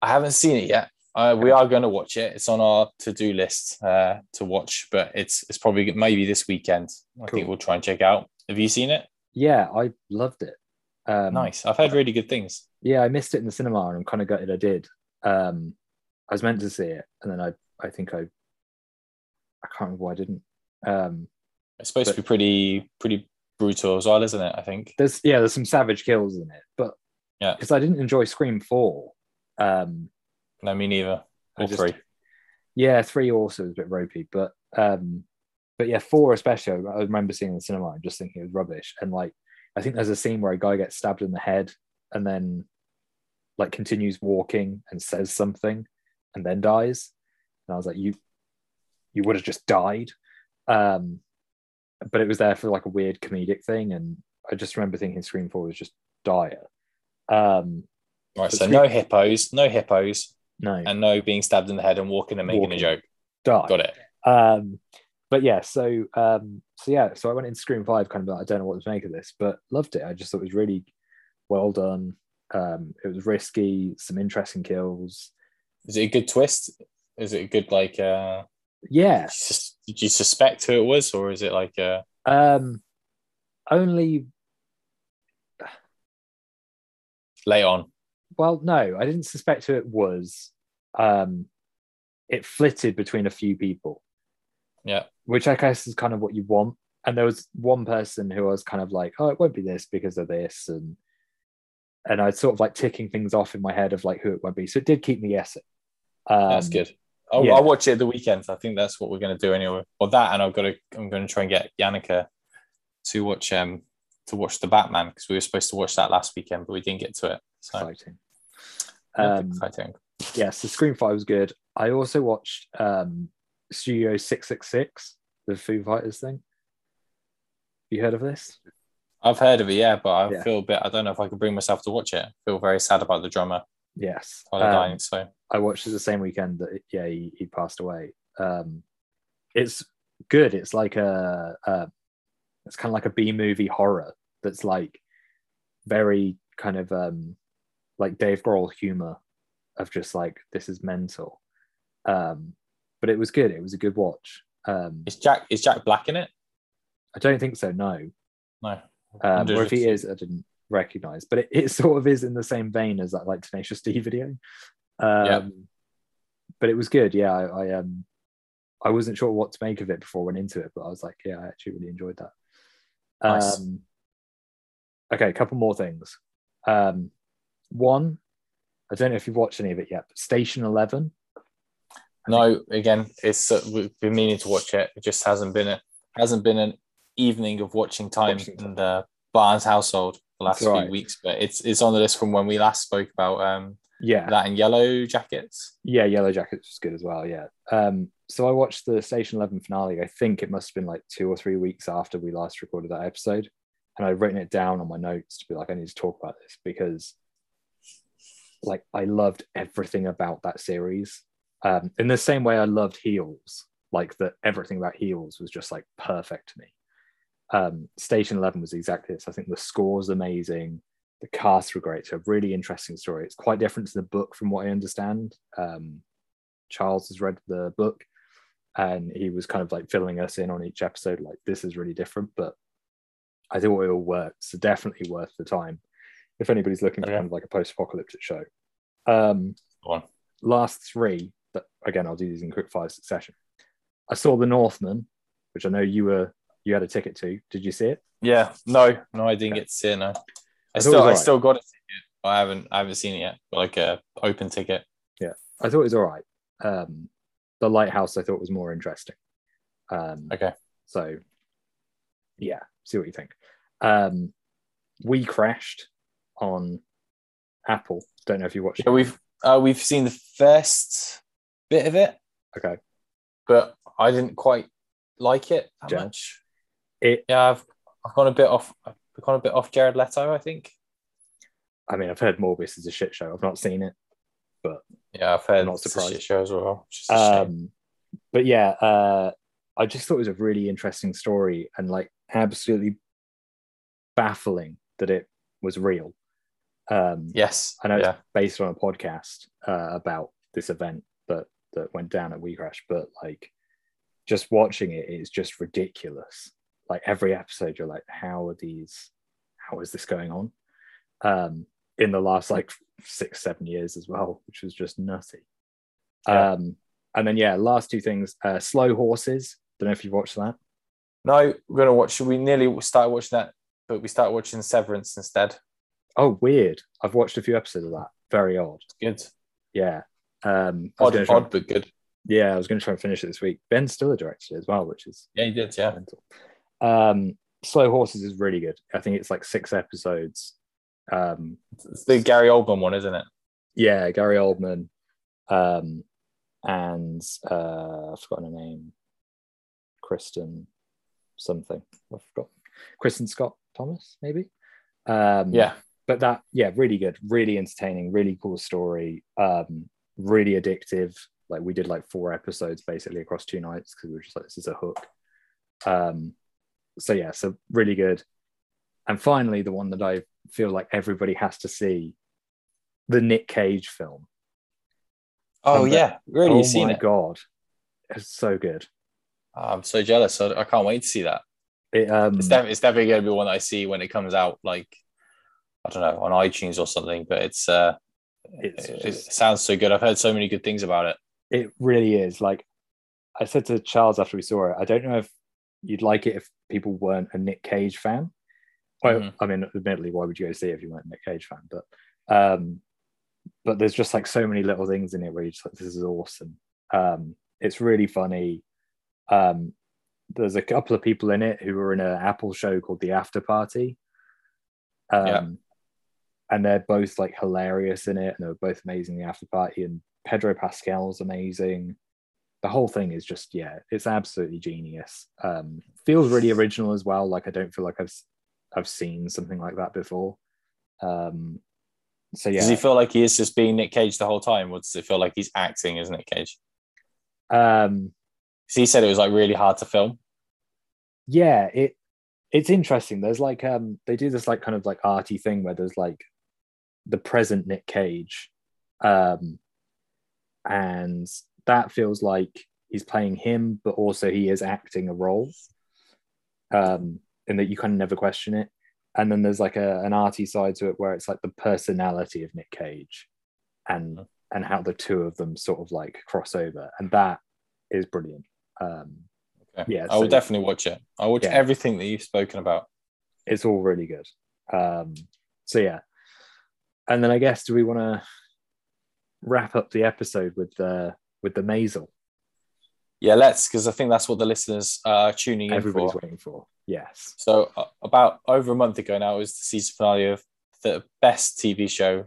A: I haven't seen it yet. Uh, we are going to watch it. It's on our to-do list uh, to watch, but it's it's probably maybe this weekend. I think we'll try and check out. Have you seen it?
B: Yeah, I loved it. Um,
A: nice. I've heard really good things.
B: Yeah, I missed it in the cinema and I'm kind of gutted I did. Um, I was meant to see it and then I, I think I, I can't remember why I didn't. Um,
A: It's supposed to be pretty pretty brutal as well, isn't it? I think.
B: there's yeah, there's some savage kills in it, but
A: Yeah.
B: because I didn't enjoy Scream Four. Um,
A: No, me neither.
B: I
A: All
B: just-
A: three.
B: yeah, three also was a bit ropey, but um, but yeah, four especially. I remember seeing in the cinema and just thinking it was rubbish. And like, I think there's a scene where a guy gets stabbed in the head and then like continues walking and says something and then dies. And I was like, you you would have just died. Um, but it was there for like a weird comedic thing, and I just remember thinking Scream Four was just dire. Um,
A: Right. So
B: three-
A: no hippos, no hippos,
B: no,
A: and no being stabbed in the head and walking and making
B: Walking.
A: a joke.
B: die.
A: Got it.
B: Um, but yeah, so um, so yeah, so I went into Scream Five, kind of like I don't know what to make of this, but loved it. I just thought it was really well done. Um, it was risky, some interesting kills.
A: Is it a good twist? Is it a good like? uh
B: Yeah,
A: Did you suspect who it was, or is it like? uh
B: um, only
A: late on?
B: well, no, I didn't suspect who it was. Um, it flitted between a few people,
A: Yeah.
B: which I guess is kind of what you want. And there was one person who I was kind of like, oh, it won't be this because of this, and and I was sort of like ticking things off in my head of like who it won't be. So it did keep me guessing. Um,
A: That's good. I'll,
B: yeah.
A: I'll watch it at the weekend. I think that's what we're going to do anyway. Well, that and I've got to. I'm going to try and get Yannicka to watch um to watch the Batman because we were supposed to watch that last weekend, but we didn't get to it. So
B: Exciting. Um,
A: exciting.
B: yeah, so Scream Five was good. I also watched um, Studio Six Six Six, the Foo Fighters thing. You heard of this?
A: I've heard of it, yeah, but I
B: Yeah.
A: feel a bit. I don't know if I could bring myself to watch it. I feel very sad about the drummer
B: Yes. Um,
A: dying. So
B: I watched it the same weekend that yeah he, he passed away. Um, it's good. It's like a, a it's kind of like a B movie horror that's like very kind of um like Dave Grohl humor of just like this is mental. Um, but it was good. It was a good watch. Um,
A: is Jack is Jack Black in it?
B: I don't think so. No,
A: No.
B: Um, or if he is, I didn't recognize. But it, it sort of is in the same vein as that like Tenacious D video. Um,
A: Yeah.
B: But it was good. Yeah, I, I um, I wasn't sure what to make of it before I went into it, but I was like, yeah, I actually really enjoyed that.
A: Nice.
B: Um, okay, a couple more things. Um, one, I don't know if you've watched any of it yet, but Station Eleven.
A: No, again, it's uh, we've been meaning to watch it. It just hasn't been a hasn't been an evening of watching time
B: Watching time.
A: in the Barnes household the last
B: right.
A: few weeks. But it's it's on the list from when we last spoke about um
B: Yeah,
A: that and Yellow Jackets.
B: Yeah, Yellow Jackets was good as well. Yeah. Um, so I watched the Station Eleven finale. I think it must have been like two or three weeks after we last recorded that episode, and I've written it down on my notes to be like, I need to talk about this because, like, I loved everything about that series. Um, in the same way I loved Heels, like that everything about Heels was just like perfect to me. Um, Station Eleven was exactly this. I think the score's amazing the cast were great. A really interesting story. It's quite different to the book from what I understand. Um, Charles has read the book and he was kind of like filling us in on each episode, like this is really different, but I think it all worked. So definitely worth the time if anybody's looking for
A: Okay.
B: kind of like a post-apocalyptic show. Um, last three, but again, I'll do these in quick fire succession. I saw The Northman, which I know you were you had a ticket to. Did you see it?
A: Yeah, no, no, I didn't
B: Okay.
A: get to see it. No, I
B: I it
A: still
B: was
A: I still got a ticket. I haven't I haven't seen it yet. But like a open ticket.
B: Yeah, I thought it was all right. Um, the lighthouse I thought was more interesting. Um,
A: Okay.
B: so yeah, see what you think. Um, WeCrashed on Apple. Don't know if you watched
A: Yeah,
B: it.
A: we've uh, we've seen the first bit of it,
B: Okay.
A: but I didn't quite like it that
B: Jan?
A: much.
B: It
A: Yeah, I've, I've gone a bit off. I've gone a bit off Jared Leto. I think.
B: I mean, I've heard Morbius is a shit show. I've not seen it.
A: But yeah, I've heard
B: Not
A: it's a
B: surprised.
A: shit show as well. which is a shame.
B: Um, but yeah, uh, I just thought it was a really interesting story and like absolutely baffling that it was real. Um,
A: yes,
B: I know it's based on a podcast uh, about this event that that went down at WeCrash, but like just watching it is just ridiculous. Like every episode, you're like, how are these? How is this going on? Um, in the last like six, seven years as well, which was just nutty.
A: Yeah.
B: Um, and then yeah, last two things: uh, Slow Horses. Don't know if you've watched that.
A: no, we're gonna watch. We nearly started watching that, but we started watching Severance instead.
B: Oh, weird! I've watched a few episodes of that. Very odd.
A: Good,
B: Yeah. Um,
A: odd,
B: try-
A: odd but good.
B: Yeah, I was going to try and finish it this week. Ben Stiller directed it as well, which is
A: Yeah, he did. Yeah,
B: mental. Um, Slow Horses is really good. I think it's like six episodes. Um,
A: it's the Gary Oldman one, isn't it?
B: yeah, Gary Oldman, um, and uh, I've forgotten her name, Kristen something. I forgot. Kristin Scott Thomas, maybe. Um,
A: Yeah,
B: but that yeah really good really entertaining really cool story um really addictive like we did like four episodes basically across two nights because we were just like this is a hook um so yeah so really good and finally the one that i feel like everybody has to see the nick cage film
A: Oh
B: but-
A: yeah, really?
B: oh
A: seen
B: my
A: it?
B: god it's so good
A: Oh, I'm so jealous. I, I can't wait to see that.
B: it um
A: It's, def- it's definitely going to be one I see when it comes out, like I don't know, on iTunes or something. But it's uh,
B: it's
A: it, it sounds so good. I've heard so many good things about it.
B: it really is like i said to charles after we saw it i don't know if you'd like it if people weren't a nick cage fan. Well
A: Mhm.
B: i mean admittedly why would you go see it if you weren't a nick cage fan? But um but there's just like so many little things in it where you're just like this is awesome. Um it's really funny. Um there's a couple of people in it who were in an apple show called the after party. Um
A: Yeah.
B: and they're both like hilarious in it and they were both amazing in the after party and pedro pascal's amazing the whole thing is just yeah it's absolutely genius. Um feels really original as well. Like i don't feel like i've i've seen something like that before. Um so yeah.
A: Does he feel like he is just being Nick Cage the whole time, or does it feel like he's acting as Nick Cage?
B: um
A: 'Cause he said it was like really hard to film.
B: yeah it it's interesting. There's like um they do this like kind of like arty thing where there's like the present nick cage um and that feels like he's playing him but also he is acting a role um in that you kind of never question it and then there's like a, an arty side to it where it's like the personality of nick cage and and how the two of them sort of like cross over and that is brilliant um
A: Okay.
B: Yeah,
A: I will
B: so-
A: definitely watch it. I'll watch
B: Yeah.
A: everything that you've spoken about.
B: it's all really good. Um, so yeah, and then I guess do we want to wrap up the episode with the with the Maisel?
A: Yeah, let's because I think that's what the listeners are tuning in
B: Everybody's
A: for.
B: waiting for. Yes,
A: So uh, about over a month ago now it was the season finale of the best TV show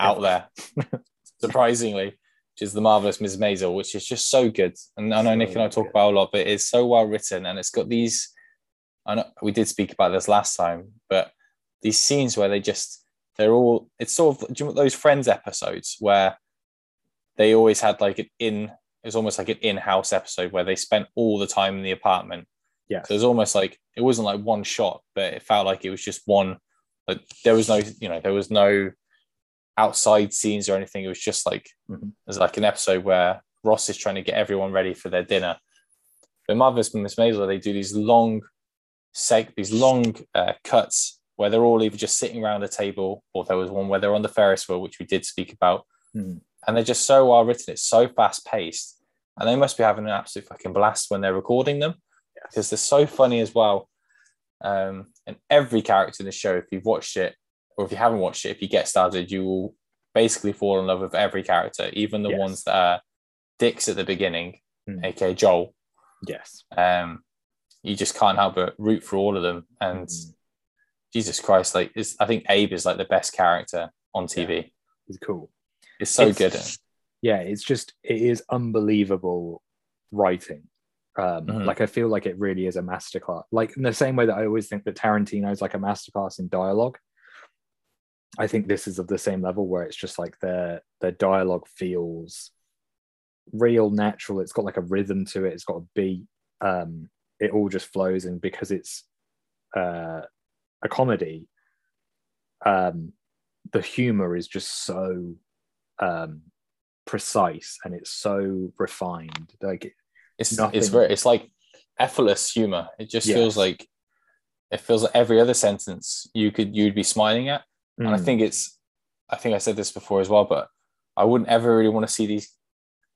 A: out there, surprisingly, which is the marvelous Ms. Maisel, which is just so good. And I know
B: So
A: Nick and I talk
B: good.
A: about a lot, but it's so well written and it's got these. I know we did speak about this last time, but these scenes where they just they're all it's sort of do you know those Friends episodes where they always had like an in it was almost like an in-house episode where they spent all the time in the apartment
B: yeah
A: so it was almost like it wasn't like one shot, but it felt like it was just one. Like there was no, you know, there was no outside scenes or anything. It was just like
B: Mhm.
A: there's like an episode where Ross is trying to get everyone ready for their dinner. But Marvelous Miss Maisel, they do these long, seg- these long uh, cuts where they're all either just sitting around a table, or there was one where they're on the Ferris wheel, which we did speak about,
B: Mhm.
A: And they're just so well written. It's so fast paced, and they must be having an absolute fucking blast when they're recording them because they're so funny as well. Um, and every character in the show, if you've watched it or if you haven't watched it, if you get started, you will basically fall in love with every character, even the
B: Yes.
A: ones that are dicks at the beginning,
B: Hmm.
A: aka Joel.
B: Yes.
A: Um, you just can't help but root for all of them. And
B: Mm.
A: Jesus Christ, like I think Abe is like the best character on TV.
B: He's cool.
A: It's so
B: It's-
A: good.
B: yeah it's just it is unbelievable writing. Um
A: Mhm.
B: like i feel like it really is a masterclass. Like in the same way that i always think that tarantino is like a masterclass in dialogue i think this is of the same level where it's just like their their dialogue feels real natural. It's got like a rhythm to it. It's got a beat. Um it all just flows and because it's uh a comedy. Um the humor is just so um precise and it's so refined like
A: It's
B: nothing-
A: it's very it's like effortless humor. It just
B: Yes.
A: feels like it feels like every other sentence you could you'd be smiling at. And I
B: Mm,
A: think it's I think I said this before as well, but I wouldn't ever really want to see these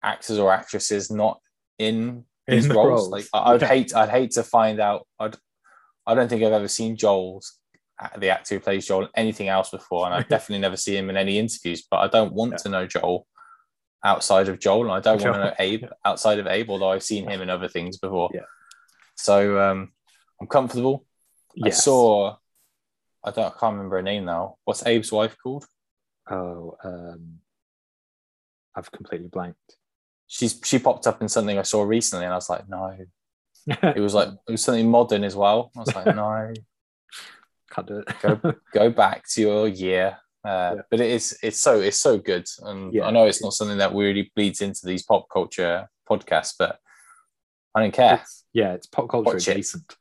A: actors or actresses not in
B: In
A: these
B: the
A: roles.
B: roles,
A: Like I'd
B: yeah.
A: hate I'd hate to find out I'd I don't think I've ever seen Joel's the actor who plays Joel anything else before, and I've definitely never seen him in any interviews. But I don't want
B: Yeah.
A: to know Joel outside of Joel, and I don't want to know Abe outside of Abe, although I've seen him in other things before.
B: Yeah.
A: So um, I'm comfortable. I
B: yes.
A: saw. I don't. I can't remember her name now. What's Abe's wife called?
B: oh um i've completely blanked
A: She's she popped up in something I saw recently, and I was like, no. It was like it was something modern as well. I was like, no,
B: can't do it
A: Go- go back to your year. Uh,
B: Yeah.
A: But it is it's so it's so good, and
B: Yeah.
A: I know it's not something that really bleeds into these pop culture podcasts, but I don't care.
B: It's- yeah it's pop culture
A: Watch it.
B: adjacent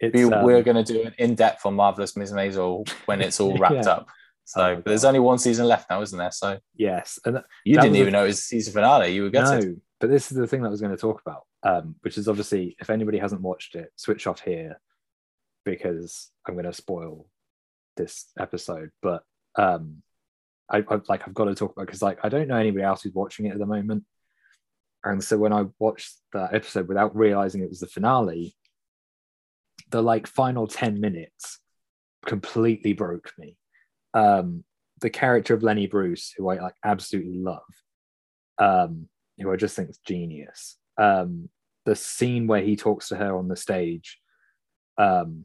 B: it's,
A: we,
B: um,
A: we're going to do an in-depth on marvelous Ms. Maisel when it's all wrapped
B: Yeah.
A: up. So
B: Oh
A: but there's only one season left now, isn't there? So
B: yes and
A: you
B: That
A: didn't even
B: a-
A: know it was season finale. You were gutted.
B: No, but this is the thing that I was going to talk about, um, which is obviously if anybody hasn't watched it, switch off here because I'm going to spoil this episode. But um, I, I like I've got to talk about because like I don't know anybody else who's watching it at the moment, and so when I watched that episode without realizing it was the finale, the like final ten minutes completely broke me. Um, the character of Lenny Bruce, who I like absolutely love, um, who I just think is genius. Um, the scene where he talks to her on the stage, um,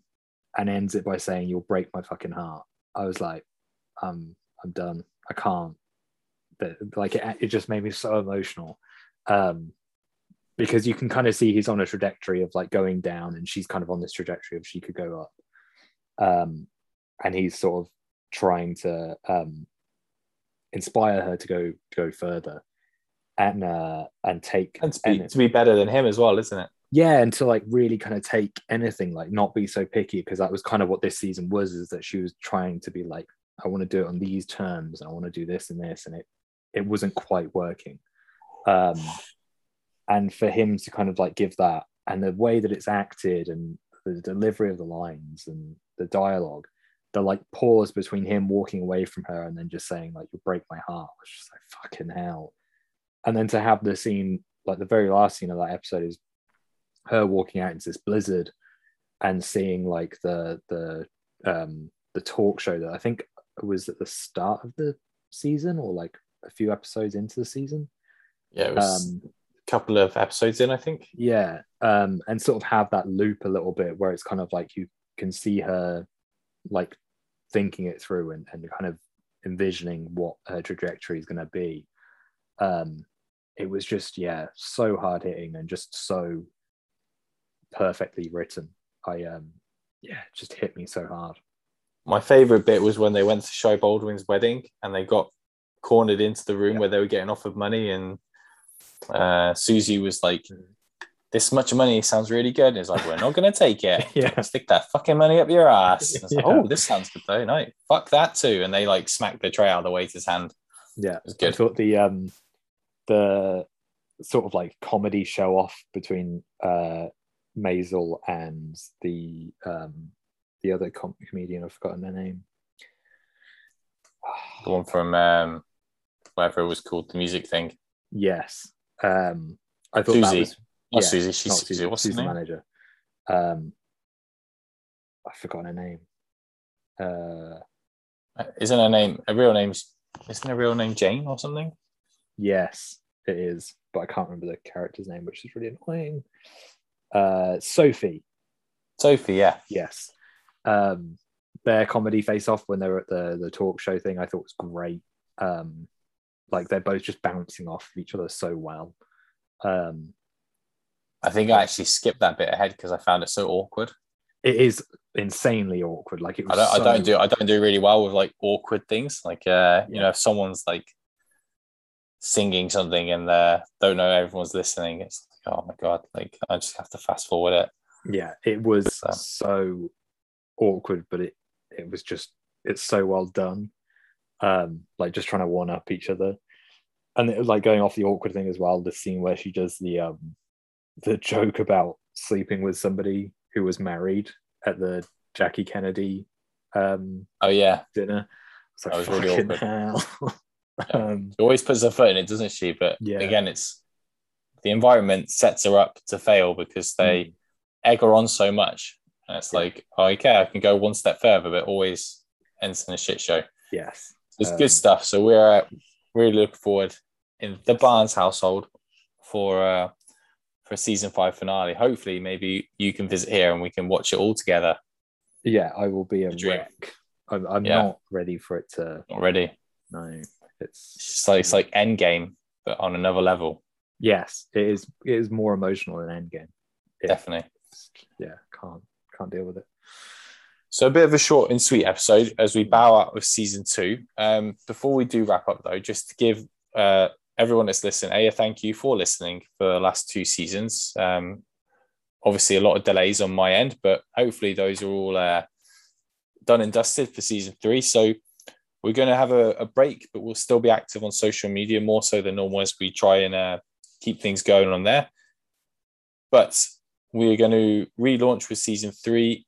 B: and ends it by saying, "You'll break my fucking heart." I was like, "I'm, I'm done. I can't." But like, it, it just made me so emotional, um, because you can kind of see he's on a trajectory of like going down, and she's kind of on this trajectory of she could go up, um, and he's sort of trying to um, inspire her to go go further and uh and take
A: And to be,
B: and-
A: to be better than him as well, isn't it?
B: Yeah and to like really kind of take anything like not be so picky because that was kind of what this season was is that she was trying to be like i want to do it on these terms and i want to do this and this and it it wasn't quite working. Um and for him to kind of like give that and the way that it's acted and the delivery of the lines and the dialogue the like pause between him walking away from her and then just saying like you'll break my heart was just like fucking hell. And then to have the scene like the very last scene of that episode is her walking out into this blizzard and seeing like the the um the talk show that I think was at the start of the season or like a few episodes into the season.
A: Yeah, it was
B: Um
A: a couple of episodes in, I think.
B: yeah. Um and sort of have that loop a little bit where it's kind of like you can see her like thinking it through and, and kind of envisioning what her trajectory is gonna be. Um it was just yeah, so hard hitting and just so perfectly written. I um yeah, it just hit me so hard.
A: My favorite bit was when they went to Shy Baldwin's wedding and they got cornered into the room
B: Yeah.
A: where they were getting offered money, and uh, Susie was like,
B: Mhm.
A: "This much money sounds really good." And it's like, "We're not going to take it.
B: Yeah.
A: Stick that fucking money up your ass." I like, "Oh, this sounds good though." No, fuck that too. And they like smacked the tray out of the waiter's hand.
B: Yeah,
A: It was
B: I
A: good.
B: thought the um the sort of like comedy show off between uh Maisel and the um the other com- comedian I've forgotten their name.
A: The one from um, whatever it was called, the music thing.
B: Yes. Um I thought
A: Susie.
B: that was
A: Not
B: yeah,
A: Susie. She's
B: not
A: Susie. What's
B: Susie
A: her name?
B: manager. Um I've forgotten her name. Uh
A: Isn't her name? a real name's isn't her real name Jane or something?
B: Yes, it is, but I can't remember the character's name, which is really annoying. Uh, Sophie,
A: Sophie, yeah.
B: yes. Um, their comedy face off when they were at the the talk show thing, I thought was great. Um, like they're both just bouncing off of each other so well. Um,
A: I think I actually skipped that bit ahead because I found it so awkward.
B: it is insanely awkward. Like it
A: I don't,
B: so,
A: I don't do I don't do really well with like awkward things. Like uh, you
B: Yeah.
A: know, if someone's like singing something and uh don't know everyone's listening, it's oh my god, like I just have to fast forward it.
B: yeah it was
A: So-
B: so awkward but it it was just it's so well done um like just trying to one up each other and it was like going off the awkward thing as well the scene where she does the um the joke about sleeping with somebody who was married at the jackie kennedy um
A: Oh yeah.
B: dinner it's like
A: That was really awkward.
B: hell
A: Yeah.
B: um
A: She always puts her foot in it, doesn't she? But
B: Yeah.
A: again, it's the environment sets her up to fail because they egg her on so much. And it's
B: Mm. Yeah.
A: like, oh, okay, I can go one step further, but always ends in a shit show.
B: yes
A: It's
B: Um,
A: good stuff. So we're uh, really looking forward in the Barnes household for uh, for a season five finale. Hopefully, maybe you can visit here and we can watch it all together
B: yeah i will be a wreck i'm, I'm
A: Yeah.
B: not ready for it to
A: already.
B: no
A: It's
B: it's
A: just like it's like Endgame, but on another level.
B: Yes, it is. It is more emotional than Endgame. Yeah.
A: Definitely.
B: Yeah, can't can't deal with it.
A: So a bit of a short and sweet episode as we bow out of season two. Um, before we do wrap up, though, just to give uh, everyone that's listening, a, a thank you for listening for the last two seasons. Um, obviously, a lot of delays on my end, but hopefully those are all uh, done and dusted for season three. So we're going to have a, a break, but we'll still be active on social media more so than normal as we try and uh, keep things going on there. But we're going to relaunch with season three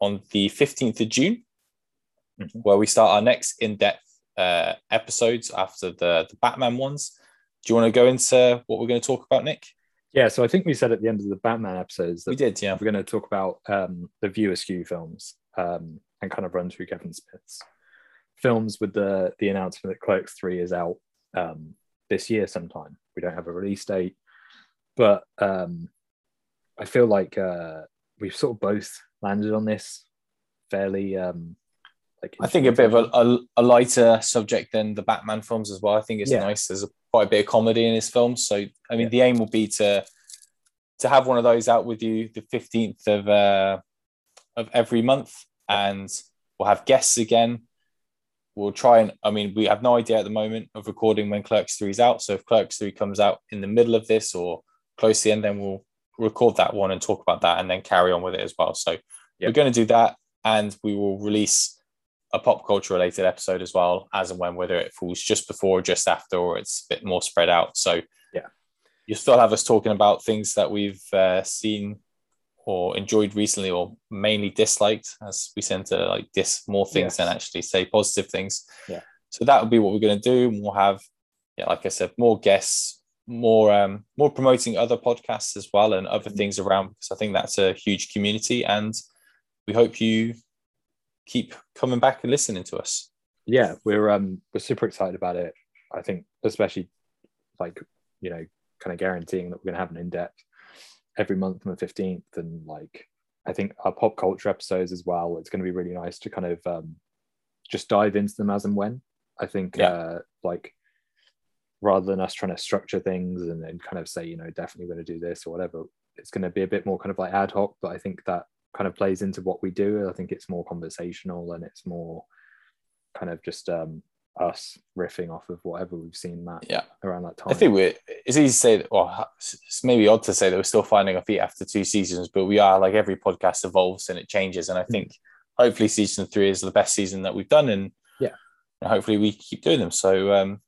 A: on the 15th of June,
B: Mhm.
A: where we start our next in depth uh, episodes after the, the Batman ones. Do you want to go into what we're going to talk about, Nick?
B: Yeah, so I think we said at the end of the Batman episodes that
A: We did, yeah.
B: we're going to talk about um, the View Askew films um, and kind of run through Kevin Smith's films with the the announcement that Clerks Three is out um, this year sometime. We don't have a release date, but um, I feel like uh, we've sort of both landed on this fairly. Um, like
A: I think a bit of a, a, a lighter subject than the Batman films as well. I think it's
B: Yeah.
A: nice. There's a, quite a bit of comedy in his films. So, I mean,
B: Yeah.
A: the aim will be to to have one of those out with you the 15th of uh, of every month, and we'll have guests again. We'll try and, I mean, we have no idea at the moment of recording when Clerks 3 is out. So if Clerks 3 comes out in the middle of this or close to the end, then we'll record that one and talk about that and then carry on with it as well. So
B: Yeah.
A: we're going to do that and we will release a pop culture related episode as well, as and when, whether it falls just before or just after, or it's a bit more spread out. So
B: Yeah.
A: you still have us talking about things that we've uh, seen or enjoyed recently, or mainly disliked, as we tend to like diss more things than actually say positive things.
B: Yeah.
A: So that will be what we're going to do. And we'll have, yeah, like I said, more guests, more um, more promoting other podcasts as well and other things around because I think that's a huge community and we hope you keep coming back and listening to us.
B: yeah we're um we're super excited about it i think especially like you know kind of guaranteeing that we're going to have an in-depth every month on the 15th and like i think our pop culture episodes as well it's going to be really nice to kind of um just dive into them as and when i think
A: Yeah.
B: uh like rather than us trying to structure things and then kind of say you know definitely going to do this or whatever it's going to be a bit more kind of like ad hoc but i think that kind of plays into what we do i think it's more conversational and it's more kind of just um us riffing off of whatever we've seen that
A: Yeah.
B: around that time
A: I think we're it's easy to say that well it's maybe odd to say that we're still finding our feet after two seasons, but we are like every podcast evolves and it changes. And I think hopefully season three is the best season that we've done and
B: Yeah.
A: hopefully we keep doing them. So um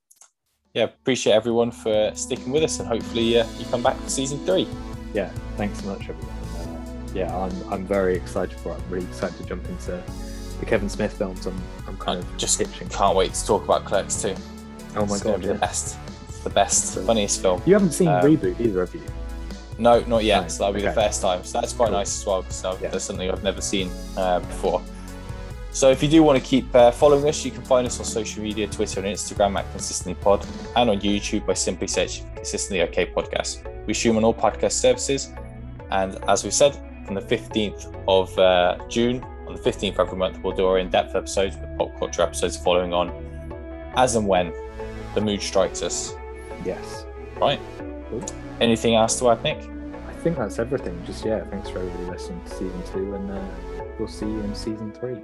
A: yeah, appreciate everyone for sticking with us and hopefully uh, you come back for season three.
B: yeah thanks so much everyone uh, yeah i'm i'm very excited for it i'm really excited to jump into the kevin smith films i'm, I'm kind
A: I
B: of
A: just
B: itching
A: can't wait to talk about Clerks too.
B: oh my
A: It's
B: god yeah.
A: the best. The best,
B: So-
A: funniest film.
B: you haven't seen
A: Um,
B: reboot either of you
A: No, not yet.
B: No,
A: So that'll be the first time. So that's quite
B: Cool.
A: nice as well because
B: Yeah.
A: that's something I've never seen uh, before. So if you do want to keep uh, following us, you can find us on social media, Twitter and Instagram at Consistently Pod, and on YouTube by simply searching Consistently OK Podcast. We stream on all podcast services, and as we said, from the 15th of uh, June, on the 15th of every month, we'll do our in-depth episodes with pop culture episodes following on as and when the mood strikes us.
B: Yes.
A: Right.
B: Cool.
A: Anything else to add, Nick?
B: I think that's everything. Just yeah, thanks for everybody listening to season two, and uh, we'll see you in season three.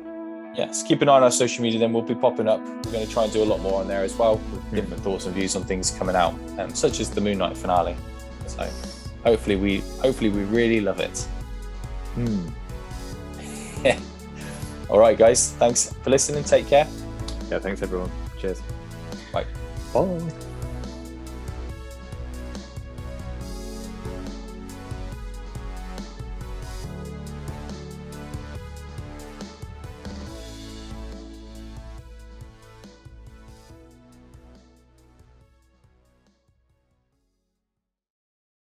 A: Yes, keep an eye on our social media. Then we'll be popping up. We're going to try and do a lot more on there as well, with different thoughts and views on things coming out, um, such as the Moon Knight finale. So hopefully we hopefully we really love it.
B: Hmm.
A: All right, guys. Thanks for listening. Take care.
B: Yeah, thanks everyone. Cheers.
A: Bye.
B: Bye.